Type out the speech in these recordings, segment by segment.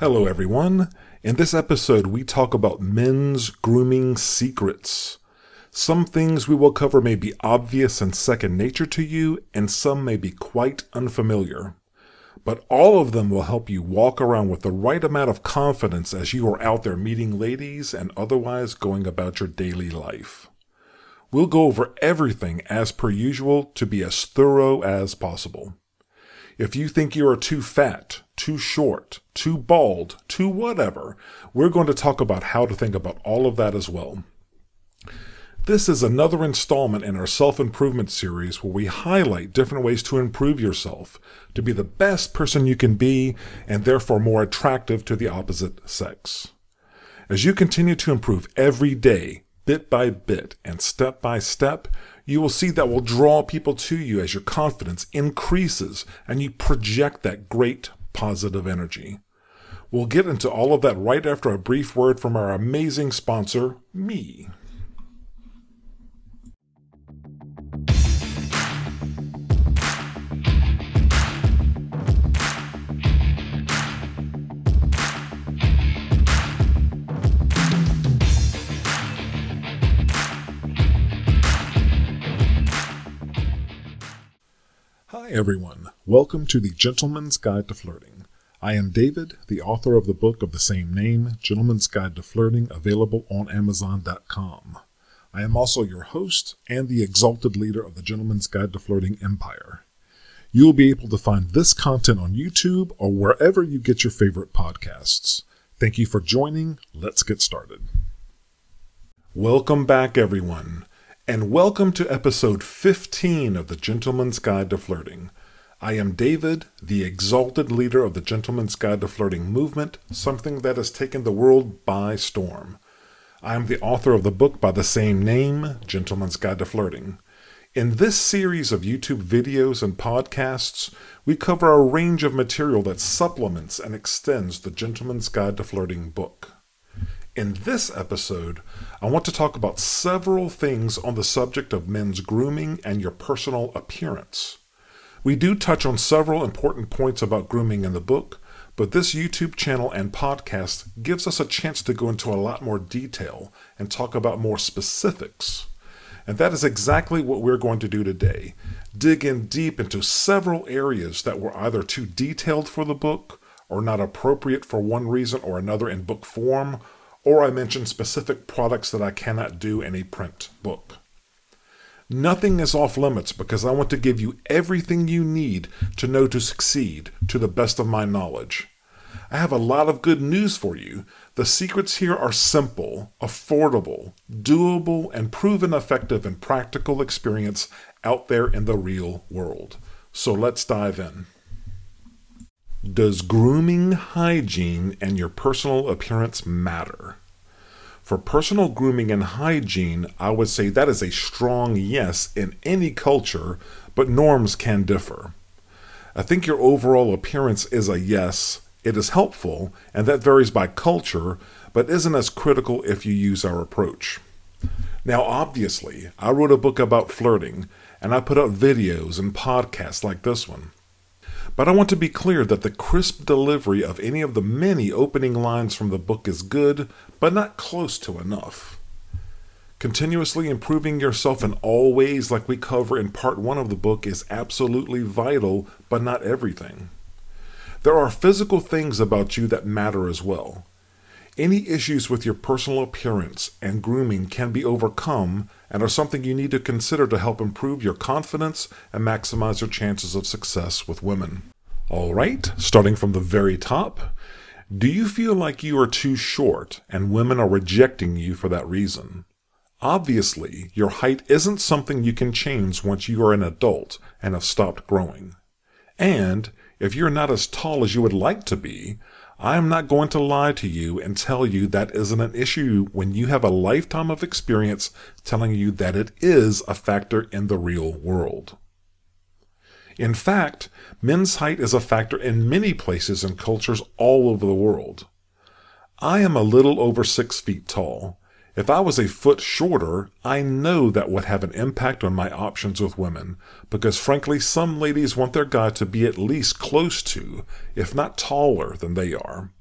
Hello, everyone. In this episode, we talk about men's grooming secrets. Some things we will cover may be obvious and second nature to you, and some may be quite unfamiliar. But all of them will help you walk around with the right amount of confidence as you are out there meeting ladies and otherwise going about your daily life. We'll go over everything as per usual to be as thorough as possible. If you think you are too fat, too short, too bald, too whatever, we're going to talk about how to think about all of that as well. This is another installment in our self improvement series where we highlight different ways to improve yourself, to be the best person you can be, and therefore more attractive to the opposite sex. As you continue to improve every day, bit by bit, and step by step, you will see that will draw people to you as your confidence increases and you project that great positive energy. We'll get into all of that right after a brief word from our amazing sponsor, me. Welcome to the Gentleman's Guide to Flirting. I am David, the author of the book of the same name, Gentleman's Guide to Flirting, available on Amazon.com. I am also your host and the exalted leader of the Gentleman's Guide to Flirting empire. You will be able to find this content on YouTube or wherever you get your favorite podcasts. Thank you for joining. Let's get started. Welcome back, everyone and welcome to episode 15 of the Gentleman's Guide to Flirting. I am David, the exalted leader of the Gentleman's Guide to Flirting movement, something that has taken the world by storm. I am the author of the book by the same name, Gentleman's Guide to Flirting. In this series of YouTube videos and podcasts, we cover a range of material that supplements and extends the Gentleman's Guide to Flirting book. In this episode, I want to talk about several things on the subject of men's grooming and your personal appearance. We do touch on several important points about grooming in the book, but this YouTube channel and podcast gives us a chance to go into a lot more detail and talk about more specifics. And that is exactly what we're going to do today. Dig in deep into several areas that were either too detailed for the book, or not appropriate for one reason or another in book form, or I mention specific products that I cannot do in a print book. Nothing is off limits because I want to give you everything you need to know to succeed to the best of my knowledge. I have a lot of good news for you. The secrets here are simple, affordable, doable, and proven effective in practical experience out there in the real world. So let's dive in. Does grooming hygiene and your personal appearance matter? For personal grooming and hygiene, I would say that is a strong yes in any culture, but norms can differ. I think your overall appearance is a yes, it is helpful, and that varies by culture, but isn't as critical if you use our approach. Now, obviously, I wrote a book about flirting, and I put out videos and podcasts like this one. But I want to be clear that the crisp delivery of any of the many opening lines from the book is good, but not close to enough. Continuously improving yourself in all ways, like we cover in part one of the book, is absolutely vital, but not everything. There are physical things about you that matter as well. Any issues with your personal appearance and grooming can be overcome and are something you need to consider to help improve your confidence and maximize your chances of success with women. All right, starting from the very top. Do you feel like you are too short and women are rejecting you for that reason? Obviously, your height isn't something you can change once you are an adult and have stopped growing. And if you're not as tall as you would like to be, I am not going to lie to you and tell you that isn't an issue when you have a lifetime of experience telling you that it is a factor in the real world. In fact, men's height is a factor in many places and cultures all over the world. I am a little over six feet tall, if I was a foot shorter, I know that would have an impact on my options with women, because frankly, some ladies want their guy to be at least close to, if not taller than they are.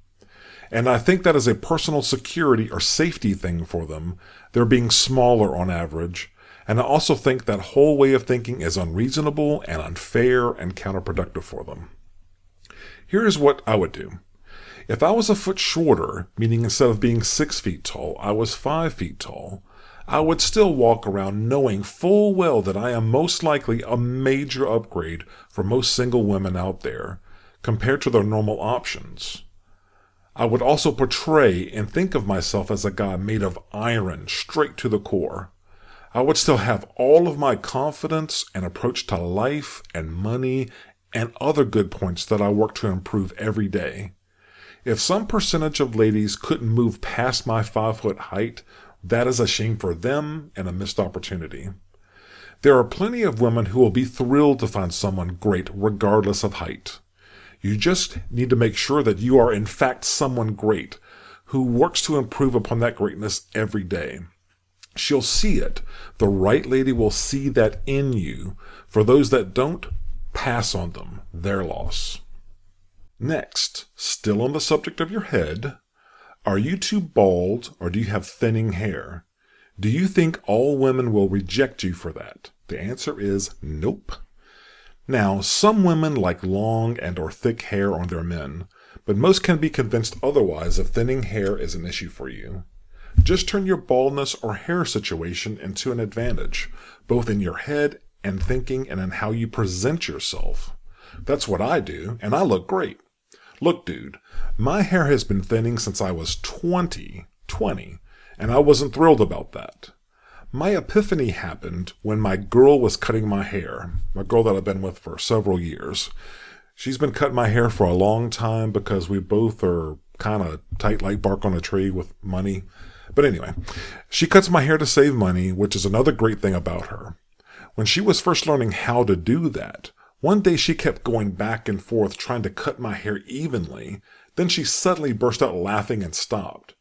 And I think that is a personal security or safety thing for them. They're being smaller on average. And I also think that whole way of thinking is unreasonable and unfair and counterproductive for them. Here's what I would do. If I was a foot shorter, meaning instead of being six feet tall, I was five feet tall, I would still walk around knowing full well that I am most likely a major upgrade for most single women out there compared to their normal options. I would also portray and think of myself as a guy made of iron straight to the core. I would still have all of my confidence and approach to life and money and other good points that I work to improve every day. If some percentage of ladies couldn't move past my five foot height, that is a shame for them and a missed opportunity. There are plenty of women who will be thrilled to find someone great regardless of height. You just need to make sure that you are in fact someone great who works to improve upon that greatness every day. She'll see it. The right lady will see that in you. For those that don't, pass on them. Their loss. Next, still on the subject of your head, are you too bald or do you have thinning hair? Do you think all women will reject you for that? The answer is nope. Now, some women like long and or thick hair on their men, but most can be convinced otherwise if thinning hair is an issue for you. Just turn your baldness or hair situation into an advantage, both in your head and thinking and in how you present yourself. That's what I do, and I look great. Look, dude, my hair has been thinning since I was 20, 20, and I wasn't thrilled about that. My epiphany happened when my girl was cutting my hair, my girl that I've been with for several years. She's been cutting my hair for a long time because we both are kind of tight like bark on a tree with money. But anyway, she cuts my hair to save money, which is another great thing about her. When she was first learning how to do that, one day she kept going back and forth trying to cut my hair evenly. Then she suddenly burst out laughing and stopped.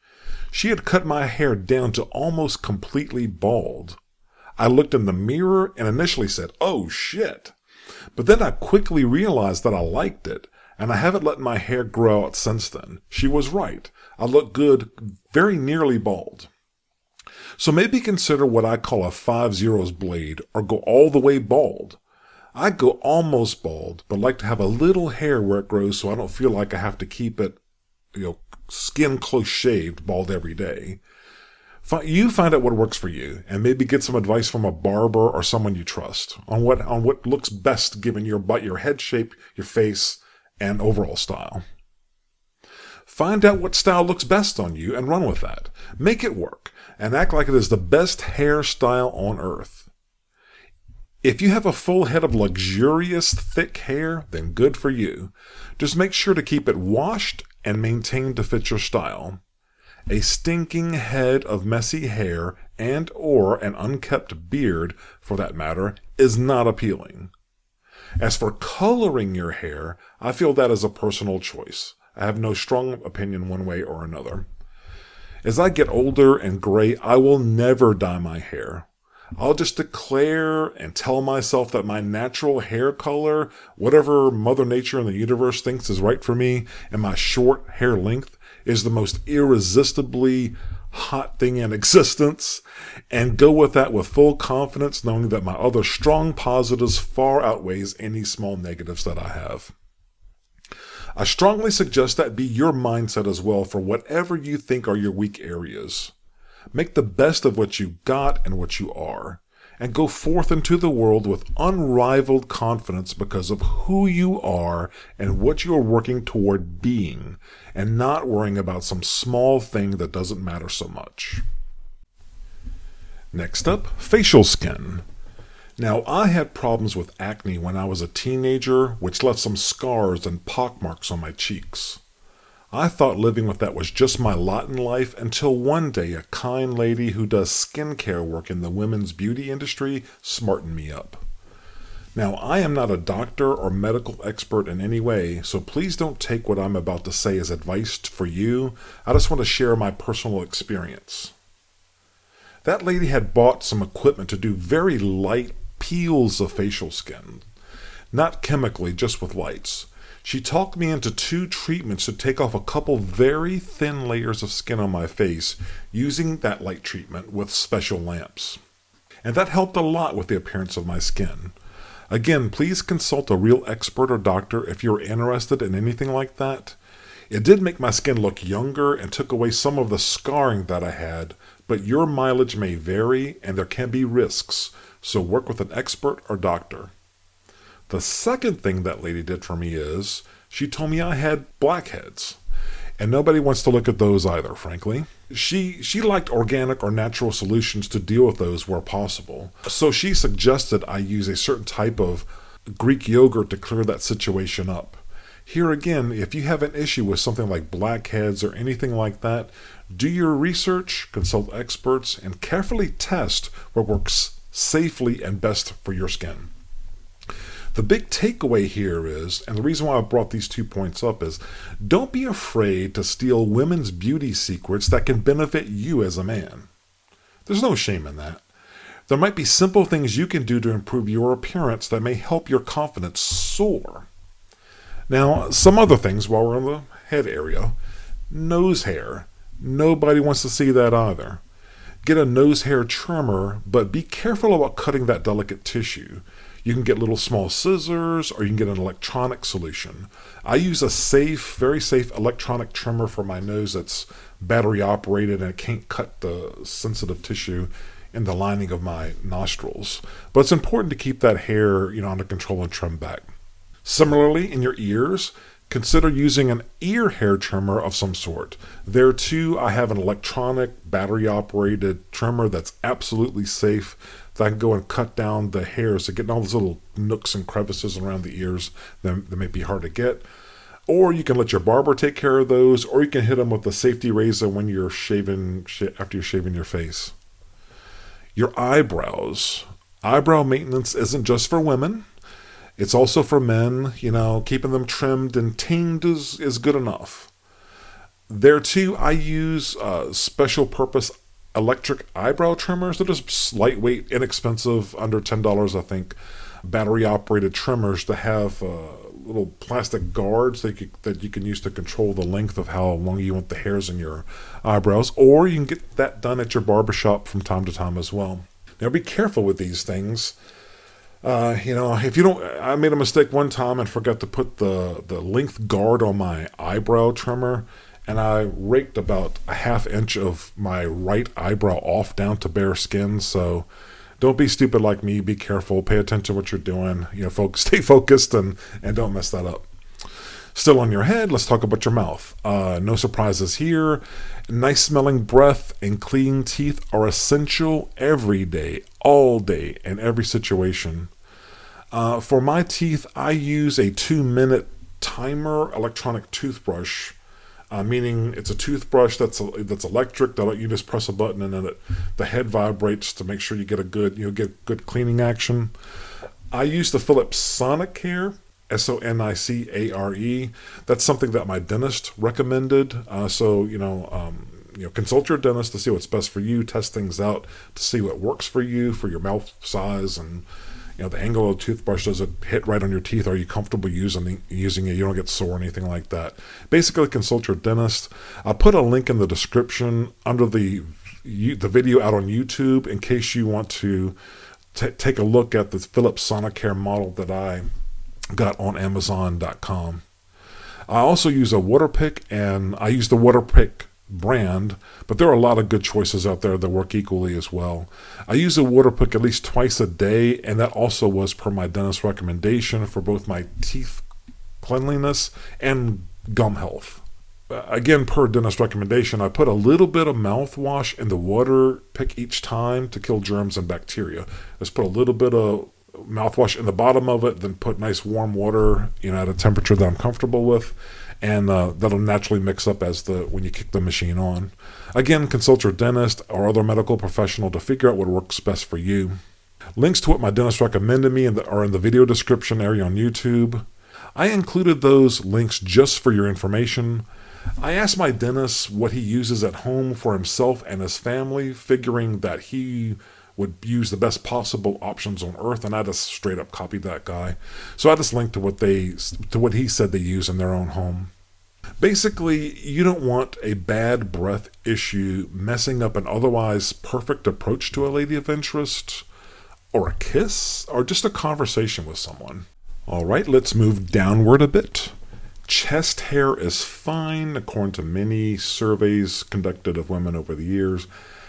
She had cut my hair down to almost completely bald. I looked in the mirror and initially said, oh shit. But then I quickly realized that I liked it, and I haven't let my hair grow out since then. She was right. I look good, very nearly bald. So maybe consider what I call a five zeros blade or go all the way bald. I go almost bald, but like to have a little hair where it grows so I don't feel like I have to keep it, you know, skin close shaved bald every day. You find out what works for you and maybe get some advice from a barber or someone you trust on what, on what looks best given your butt, your head shape, your face, and overall style. Find out what style looks best on you and run with that. Make it work and act like it is the best hairstyle on earth. If you have a full head of luxurious thick hair, then good for you. Just make sure to keep it washed and maintained to fit your style. A stinking head of messy hair and or an unkept beard, for that matter, is not appealing. As for coloring your hair, I feel that is a personal choice. I have no strong opinion one way or another. As I get older and gray, I will never dye my hair. I'll just declare and tell myself that my natural hair color, whatever Mother Nature and the universe thinks is right for me, and my short hair length is the most irresistibly hot thing in existence, and go with that with full confidence, knowing that my other strong positives far outweighs any small negatives that I have. I strongly suggest that be your mindset as well for whatever you think are your weak areas. Make the best of what you got and what you are, and go forth into the world with unrivaled confidence because of who you are and what you are working toward being, and not worrying about some small thing that doesn't matter so much. Next up, facial skin. Now, I had problems with acne when I was a teenager, which left some scars and pockmarks on my cheeks. I thought living with that was just my lot in life until one day a kind lady who does skincare work in the women's beauty industry smartened me up. Now, I am not a doctor or medical expert in any way, so please don't take what I'm about to say as advice for you. I just want to share my personal experience. That lady had bought some equipment to do very light peels of facial skin, not chemically, just with lights. She talked me into two treatments to take off a couple very thin layers of skin on my face using that light treatment with special lamps. And that helped a lot with the appearance of my skin. Again, please consult a real expert or doctor if you're interested in anything like that. It did make my skin look younger and took away some of the scarring that I had, but your mileage may vary and there can be risks, so work with an expert or doctor. The second thing that lady did for me is she told me I had blackheads. And nobody wants to look at those either, frankly. She she liked organic or natural solutions to deal with those where possible. So she suggested I use a certain type of Greek yogurt to clear that situation up. Here again, if you have an issue with something like blackheads or anything like that, do your research, consult experts, and carefully test what works safely and best for your skin. The big takeaway here is, and the reason why I brought these two points up is don't be afraid to steal women's beauty secrets that can benefit you as a man. There's no shame in that. There might be simple things you can do to improve your appearance that may help your confidence soar. Now, some other things while we're in the head area nose hair. Nobody wants to see that either. Get a nose hair trimmer, but be careful about cutting that delicate tissue. You can get little small scissors or you can get an electronic solution. I use a safe, very safe electronic trimmer for my nose that's battery operated and it can't cut the sensitive tissue in the lining of my nostrils. But it's important to keep that hair, you know, under control and trim back. Similarly, in your ears, consider using an ear hair trimmer of some sort. There too, I have an electronic battery operated trimmer that's absolutely safe that I can go and cut down the hairs to get all those little nooks and crevices around the ears that, that may be hard to get. Or you can let your barber take care of those, or you can hit them with a safety razor when you're shaving after you're shaving your face. Your eyebrows. Eyebrow maintenance isn't just for women. It's also for men, you know, keeping them trimmed and tamed is, is good enough. There too, I use uh, special purpose electric eyebrow trimmers. They're just lightweight, inexpensive, under $10, I think, battery operated trimmers to have uh, little plastic guards that you, that you can use to control the length of how long you want the hairs in your eyebrows. Or you can get that done at your barbershop from time to time as well. Now, be careful with these things. Uh, you know, if you don't, I made a mistake one time and forgot to put the the length guard on my eyebrow trimmer, and I raked about a half inch of my right eyebrow off down to bare skin. So don't be stupid like me. Be careful. Pay attention to what you're doing. You know, folks, stay focused and and don't mess that up. Still on your head, let's talk about your mouth. Uh, no surprises here. Nice smelling breath and clean teeth are essential every day, all day, in every situation. Uh, for my teeth, I use a two minute timer electronic toothbrush uh, meaning it's a toothbrush that's that's electric that you just press a button and then it, the head vibrates to make sure you get a good you know get good cleaning action. I use the Philips Sonicare S O N I C A R E. That's something that my dentist recommended. Uh, so you know. Um, you know, consult your dentist to see what's best for you. Test things out to see what works for you for your mouth size and you know the angle of the toothbrush does it hit right on your teeth are you comfortable using using it you don't get sore or anything like that basically consult your dentist i'll put a link in the description under the the video out on youtube in case you want to t- take a look at the philips sonicare model that i got on amazon.com i also use a water pick and i use the Waterpik brand, but there are a lot of good choices out there that work equally as well. I use a water pick at least twice a day, and that also was per my dentist recommendation for both my teeth cleanliness and gum health. Again, per dentist recommendation, I put a little bit of mouthwash in the water pick each time to kill germs and bacteria. Just put a little bit of mouthwash in the bottom of it, then put nice warm water, you know, at a temperature that I'm comfortable with and uh, that'll naturally mix up as the when you kick the machine on. Again, consult your dentist or other medical professional to figure out what works best for you. Links to what my dentist recommended me are in the video description area on YouTube. I included those links just for your information. I asked my dentist what he uses at home for himself and his family, figuring that he would use the best possible options on earth, and I just straight up copied that guy. So I just linked to what they to what he said they use in their own home. Basically, you don't want a bad breath issue messing up an otherwise perfect approach to a lady of interest, or a kiss, or just a conversation with someone. All right, let's move downward a bit. Chest hair is fine, according to many surveys conducted of women over the years.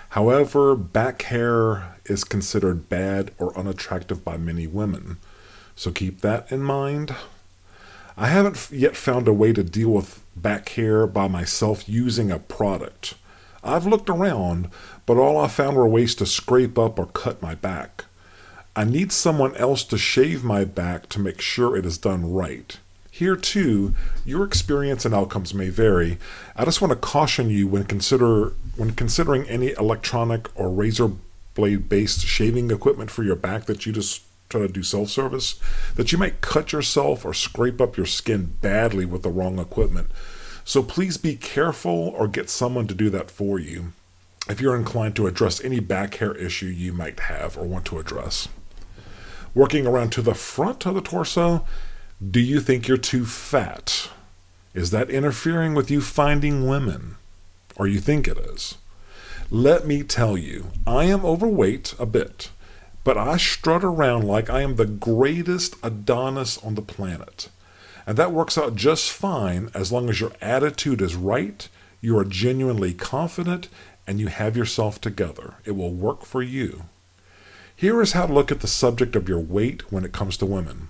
However, back hair is considered bad or unattractive by many women. So keep that in mind. I haven't yet found a way to deal with back hair by myself using a product. I've looked around, but all I found were ways to scrape up or cut my back. I need someone else to shave my back to make sure it is done right. Here too, your experience and outcomes may vary. I just want to caution you when consider when considering any electronic or razor blade based shaving equipment for your back that you just try to do self service, that you might cut yourself or scrape up your skin badly with the wrong equipment. So please be careful or get someone to do that for you if you're inclined to address any back hair issue you might have or want to address. Working around to the front of the torso, do you think you're too fat? Is that interfering with you finding women? Or you think it is? Let me tell you, I am overweight a bit, but I strut around like I am the greatest Adonis on the planet. And that works out just fine as long as your attitude is right, you are genuinely confident, and you have yourself together. It will work for you. Here is how to look at the subject of your weight when it comes to women.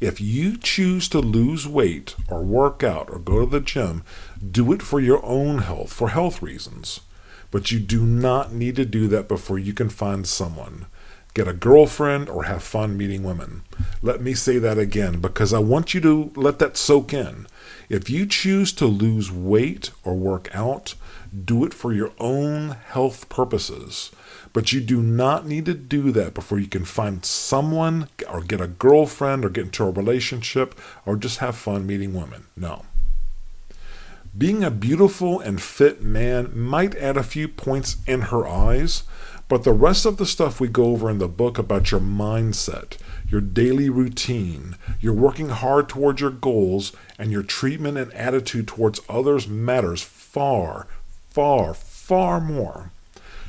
If you choose to lose weight or work out or go to the gym, do it for your own health, for health reasons. But you do not need to do that before you can find someone. Get a girlfriend or have fun meeting women. Let me say that again because I want you to let that soak in. If you choose to lose weight or work out, do it for your own health purposes. But you do not need to do that before you can find someone or get a girlfriend or get into a relationship or just have fun meeting women. No. Being a beautiful and fit man might add a few points in her eyes, but the rest of the stuff we go over in the book about your mindset, your daily routine, your working hard towards your goals, and your treatment and attitude towards others matters far, far, far more.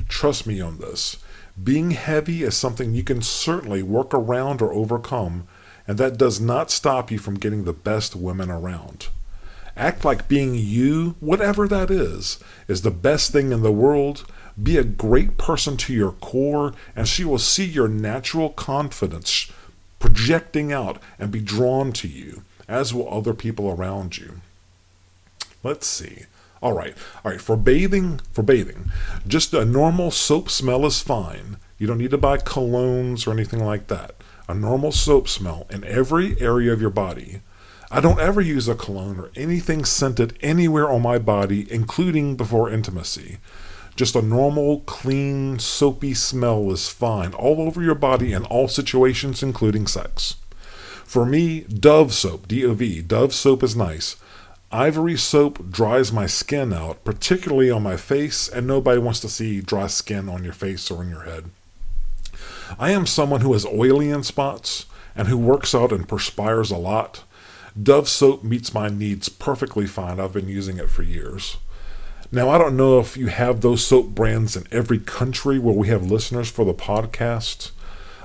Trust me on this. Being heavy is something you can certainly work around or overcome, and that does not stop you from getting the best women around. Act like being you, whatever that is, is the best thing in the world. Be a great person to your core, and she will see your natural confidence projecting out and be drawn to you, as will other people around you. Let's see. All right, all right. For bathing, for bathing, just a normal soap smell is fine. You don't need to buy colognes or anything like that. A normal soap smell in every area of your body. I don't ever use a cologne or anything scented anywhere on my body, including before intimacy. Just a normal, clean, soapy smell is fine all over your body in all situations, including sex. For me, Dove soap, D O V, Dove soap is nice. Ivory soap dries my skin out, particularly on my face, and nobody wants to see dry skin on your face or in your head. I am someone who has oily in spots and who works out and perspires a lot. Dove soap meets my needs perfectly fine. I've been using it for years. Now, I don't know if you have those soap brands in every country where we have listeners for the podcast.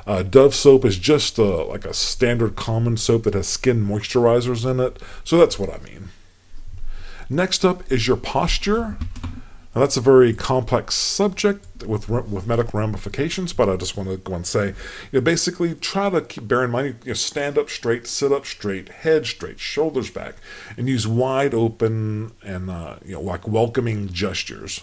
Uh, Dove soap is just a, like a standard common soap that has skin moisturizers in it, so that's what I mean. Next up is your posture. Now, that's a very complex subject with with medical ramifications, but I just want to go and say, you know, basically try to keep, bear in mind, you know, stand up straight, sit up straight, head straight, shoulders back, and use wide open and uh, you know like welcoming gestures.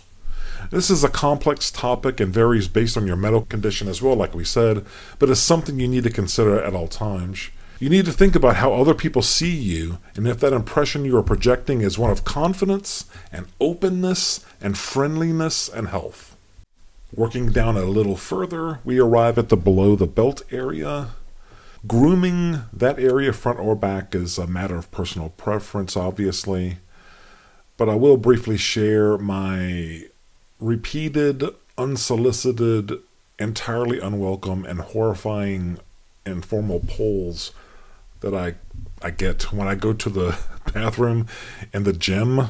This is a complex topic and varies based on your medical condition as well, like we said, but it's something you need to consider at all times. You need to think about how other people see you and if that impression you are projecting is one of confidence and openness and friendliness and health. Working down a little further, we arrive at the below the belt area. Grooming that area, front or back, is a matter of personal preference, obviously. But I will briefly share my repeated, unsolicited entirely unwelcome and horrifying informal polls that I I get when I go to the bathroom in the gym.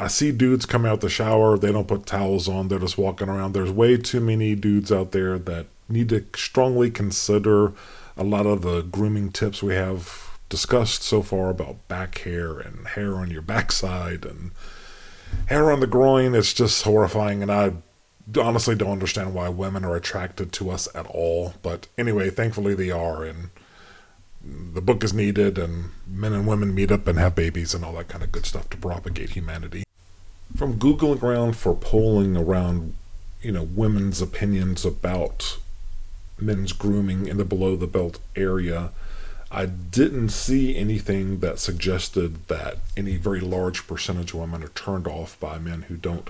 I see dudes come out the shower, they don't put towels on, they're just walking around. There's way too many dudes out there that need to strongly consider a lot of the grooming tips we have discussed so far about back hair and hair on your backside and hair on the groin. It's just horrifying, and I honestly don't understand why women are attracted to us at all. But anyway, thankfully they are, and the book is needed, and men and women meet up and have babies and all that kind of good stuff to propagate humanity. From Googling around for polling around, you know, women's opinions about men's grooming in the below the belt area, I didn't see anything that suggested that any very large percentage of women are turned off by men who don't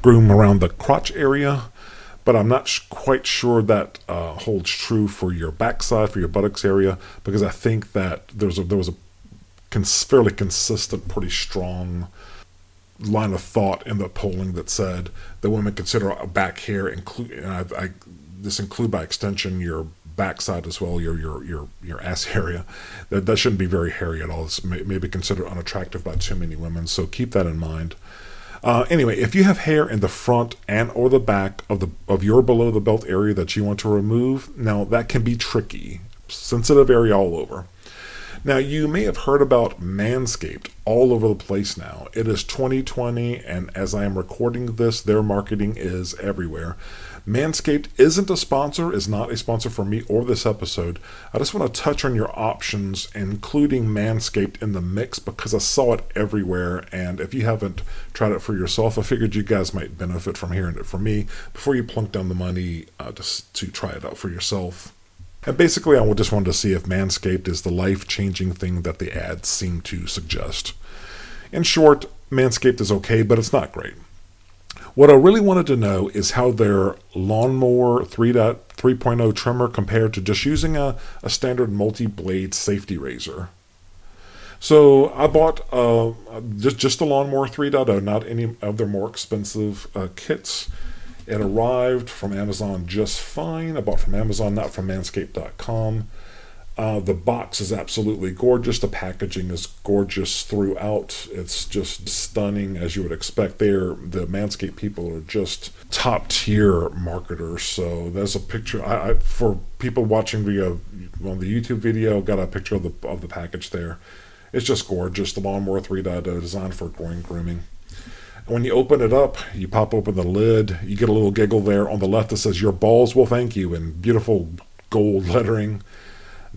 groom around the crotch area. But I'm not sh- quite sure that uh, holds true for your backside, for your buttocks area, because I think that there's a, there was a cons- fairly consistent, pretty strong line of thought in the polling that said that women consider back hair include, and I, I, this include by extension your backside as well, your your your your ass area. That that shouldn't be very hairy at all. It's may, maybe considered unattractive by too many women. So keep that in mind. Uh, anyway, if you have hair in the front and or the back of the of your below the belt area that you want to remove, now that can be tricky. Sensitive area all over. Now, you may have heard about Manscaped all over the place now. It is 2020, and as I am recording this, their marketing is everywhere. Manscaped isn't a sponsor, is not a sponsor for me or this episode. I just want to touch on your options, including Manscaped in the mix, because I saw it everywhere. And if you haven't tried it for yourself, I figured you guys might benefit from hearing it from me before you plunk down the money uh, just to try it out for yourself. And basically, I just wanted to see if Manscaped is the life changing thing that the ads seem to suggest. In short, Manscaped is okay, but it's not great. What I really wanted to know is how their Lawnmower 3.0 trimmer compared to just using a, a standard multi blade safety razor. So I bought uh, just, just the Lawnmower 3.0, not any of their more expensive uh, kits. It arrived from Amazon just fine. I bought from Amazon, not from manscaped.com. Uh, the box is absolutely gorgeous. The packaging is gorgeous throughout. It's just stunning, as you would expect. There, the Manscaped people are just top tier marketers. So there's a picture. I, I, for people watching the uh, on the YouTube video, got a picture of the of the package there. It's just gorgeous. The Lawnmower 3.0 designed for groin grooming. When you open it up, you pop open the lid, you get a little giggle there on the left that says, Your balls will thank you in beautiful gold lettering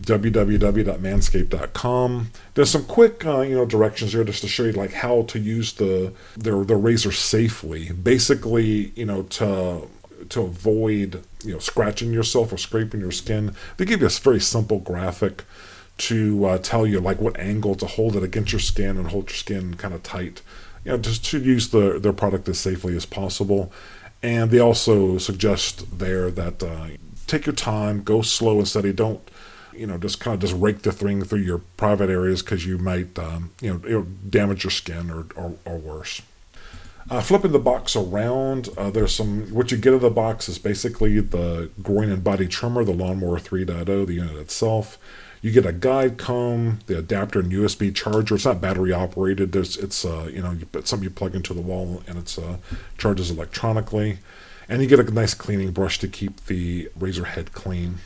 www.manscaped.com. There's some quick, uh, you know, directions here just to show you like how to use the their the razor safely. Basically, you know, to to avoid you know scratching yourself or scraping your skin. They give you a very simple graphic to uh, tell you like what angle to hold it against your skin and hold your skin kind of tight you know, just to use the, their product as safely as possible. And they also suggest there that uh, take your time, go slow and steady. Don't, you know, just kind of just rake the thing through your private areas because you might, um, you know, it'll damage your skin or, or, or worse. Uh, flipping the box around, uh, there's some, what you get in the box is basically the groin and body trimmer, the Lawnmower 3.0, the unit itself. You get a guide comb, the adapter and USB charger. It's not battery operated. There's it's uh, you know you, it's something you plug into the wall and it's uh, charges electronically, and you get a nice cleaning brush to keep the razor head clean.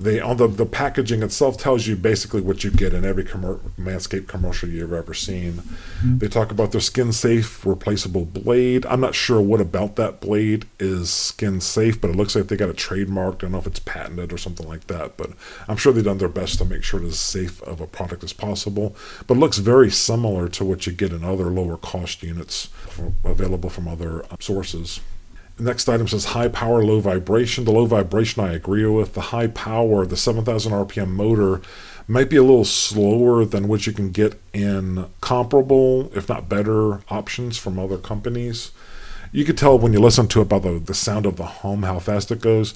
They on the the packaging itself tells you basically what you get in every commer- Manscaped commercial you've ever seen. Mm-hmm. They talk about their skin safe replaceable blade. I'm not sure what about that blade is skin safe, but it looks like they got a trademark. I don't know if it's patented or something like that, but I'm sure they've done their best to make sure it is as safe of a product as possible. But it looks very similar to what you get in other lower cost units available from other sources. Next item says high power, low vibration. The low vibration I agree with. The high power, the 7,000 RPM motor, might be a little slower than what you can get in comparable, if not better, options from other companies. You could tell when you listen to it by the, the sound of the hum how fast it goes.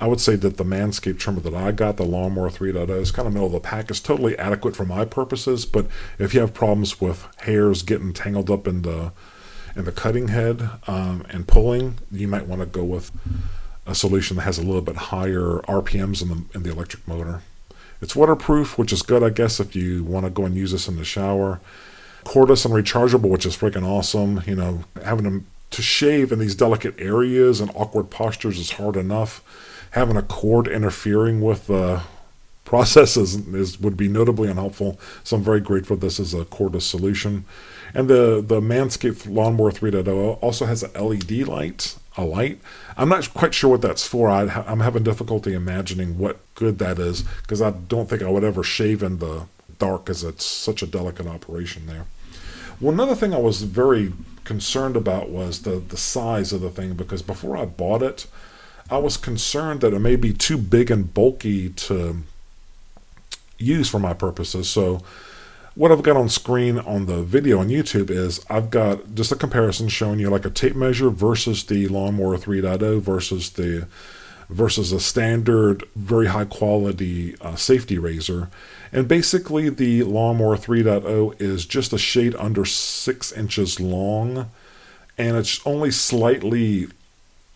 I would say that the Manscaped trimmer that I got, the Lawnmower 3.0, is kind of middle of the pack. It's totally adequate for my purposes, but if you have problems with hairs getting tangled up in the and the cutting head um, and pulling, you might want to go with a solution that has a little bit higher RPMs in the in the electric motor. It's waterproof, which is good, I guess, if you want to go and use this in the shower. Cordless and rechargeable, which is freaking awesome. You know, having them to shave in these delicate areas and awkward postures is hard enough. Having a cord interfering with the process is, is, would be notably unhelpful. So I'm very grateful this is a cordless solution. And the the Manscaped Lawnmower 3.0 also has an LED light, a light. I'm not quite sure what that's for. I, am having difficulty imagining what good that is because I don't think I would ever shave in the dark as it's such a delicate operation there. Well, another thing I was very concerned about was the, the size of the thing because before I bought it, I was concerned that it may be too big and bulky to use for my purposes. So, what I've got on screen on the video on YouTube is I've got just a comparison showing you like a tape measure versus the Lawnmower 3.0 versus the versus a standard, very high quality uh, safety razor. And basically, the Lawnmower 3.0 is just a shade under six inches long, and it's only slightly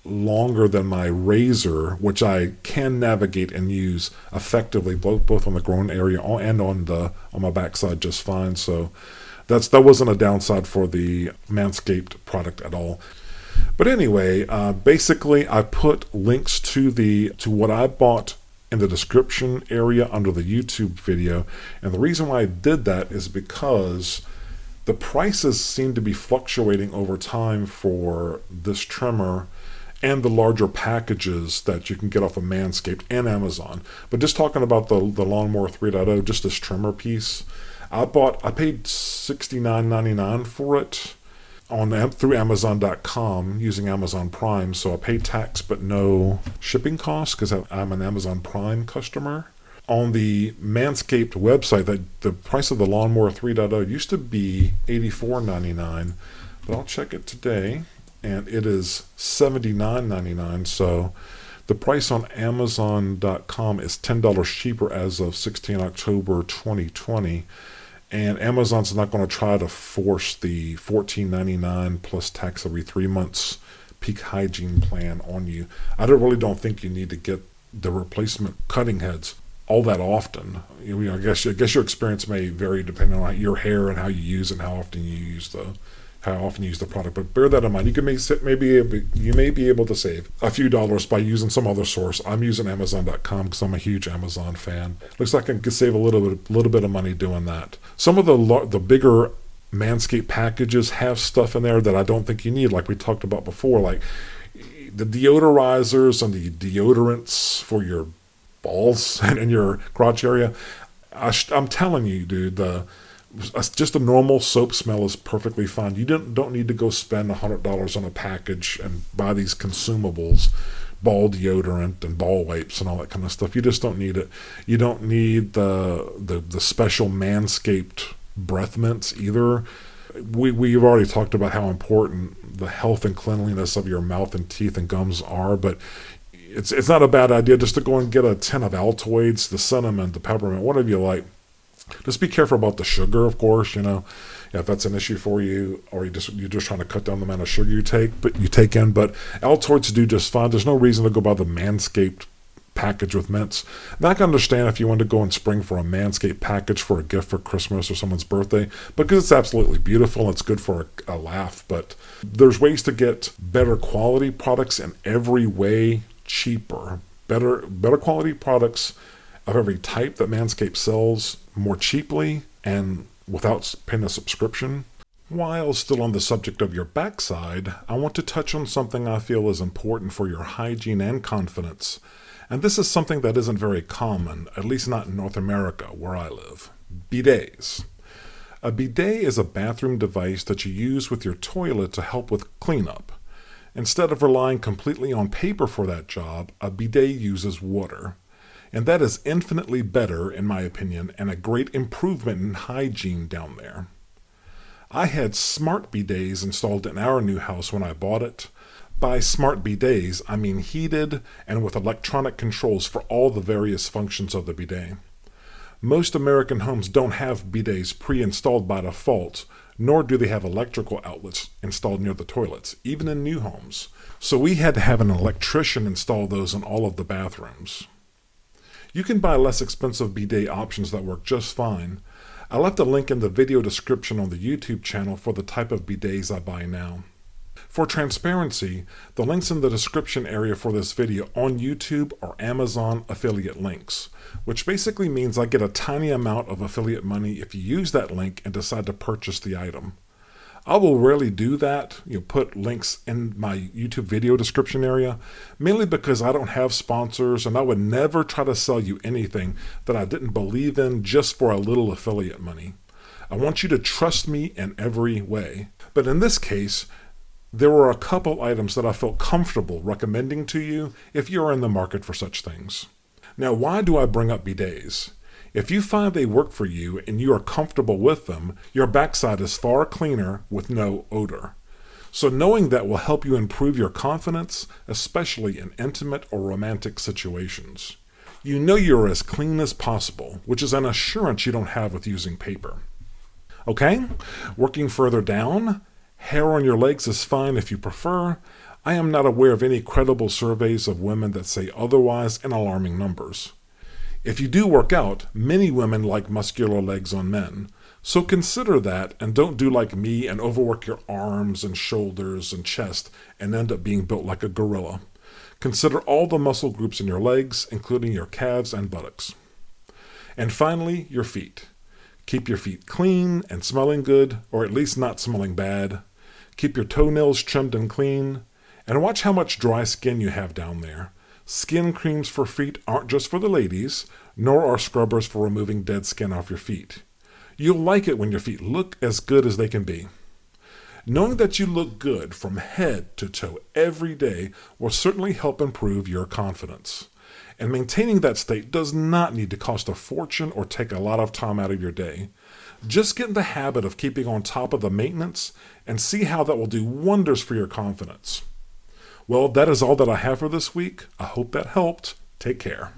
longer than my razor, which I can navigate and use effectively both both on the groin area and on the on my backside just fine. So that's that wasn't a downside for the Manscaped product at all. But anyway, uh, basically, I put links to the to what I bought in the description area under the YouTube video, and the reason why I did that is because the prices seem to be fluctuating over time for this trimmer and the larger packages that you can get off of Manscaped and Amazon. But just talking about the the Lawnmower 3.0, just this trimmer piece, I bought I paid $69.99 for it on through Amazon.com using Amazon Prime. So I pay tax but no shipping costs because I'm an Amazon Prime customer. On the Manscaped website, that the price of the Lawnmower 3.0 used to be $84.99, but I'll check it today and it is $79.99. So the price on Amazon.com is $10 cheaper as of 16 October 2020. And Amazon's not going to try to force the $14.99 plus tax every three months peak hygiene plan on you. I don't really don't think you need to get the replacement cutting heads all that often. You know, I guess I guess your experience may vary depending on your hair and how you use and how often you use the how often you use the product. But bear that in mind. You can maybe you may be able to save a few dollars by using some other source. I'm using Amazon.com because I'm a huge Amazon fan. Looks like I can save a little bit, little bit of money doing that. Some of the the bigger Manscaped packages have stuff in there that I don't think you need, like we talked about before, like the deodorizers and the deodorants for your balls and in your crotch area. I, am telling you, dude, the just a normal soap smell is perfectly fine. You don't don't need to go spend hundred dollars on a package and buy these consumables, ball deodorant and ball wipes and all that kind of stuff. You just don't need it. You don't need the the, the special manscaped breath mints either. We we've already talked about how important the health and cleanliness of your mouth and teeth and gums are, but it's it's not a bad idea just to go and get a tin of Altoids, the cinnamon, the peppermint, whatever you like just be careful about the sugar, of course. You know, if that's an issue for you, or you just you're just trying to cut down the amount of sugar you take, but you take in. But Altoids do just fine. There's no reason to go by the Manscaped package with mints. Now, I can understand if you want to go and spring for a Manscaped package for a gift for Christmas or someone's birthday, because it's absolutely beautiful. And it's good for a, a laugh. But there's ways to get better quality products in every way cheaper. Better better quality products of every type that Manscaped sells more cheaply and without paying a subscription. While still on the subject of your backside, I want to touch on something I feel is important for your hygiene and confidence. And this is something that isn't very common, at least not in North America, where I live bidets. A bidet is a bathroom device that you use with your toilet to help with cleanup. Instead of relying completely on paper for that job, a bidet uses water and that is infinitely better, in my opinion, and a great improvement in hygiene down there. I had smart bidets installed in our new house when I bought it. By smart bidets, I mean heated and with electronic controls for all the various functions of the bidet. Most American homes don't have bidets pre installed by default nor do they have electrical outlets installed near the toilets, even in new homes. So we had to have an electrician install those in all of the bathrooms. You can buy less expensive bidet options that work just fine. I left a link in the video description on the YouTube channel for the type of bidets I buy now. For transparency, the links in the description area for this video on YouTube are Amazon affiliate links, which basically means I get a tiny amount of affiliate money if you use that link and decide to purchase the item. I will rarely do that, you know, put links in my YouTube video description area, mainly because I don't have sponsors and I would never try to sell you anything that I didn't believe in just for a little affiliate money. I want you to trust me in every way. But in this case, there were a couple items that I felt comfortable recommending to you if you're in the market for such things. Now, why do I bring up bidets? If you find they work for you and you are comfortable with them, your backside is far cleaner with no odor. So, knowing that will help you improve your confidence, especially in intimate or romantic situations. You know you're as clean as possible, which is an assurance you don't have with using paper. Okay, working further down, hair on your legs is fine if you prefer. I am not aware of any credible surveys of women that say otherwise in alarming numbers. If you do work out, many women like muscular legs on men. So consider that and don't do like me and overwork your arms and shoulders and chest and end up being built like a gorilla. Consider all the muscle groups in your legs, including your calves and buttocks. And finally, your feet. Keep your feet clean and smelling good, or at least not smelling bad. Keep your toenails trimmed and clean. And watch how much dry skin you have down there. Skin creams for feet aren't just for the ladies, nor are scrubbers for removing dead skin off your feet. You'll like it when your feet look as good as they can be. Knowing that you look good from head to toe every day will certainly help improve your confidence. And maintaining that state does not need to cost a fortune or take a lot of time out of your day. Just get in the habit of keeping on top of the maintenance and see how that will do wonders for your confidence. Well, that is all that I have for this week. I hope that helped. Take care.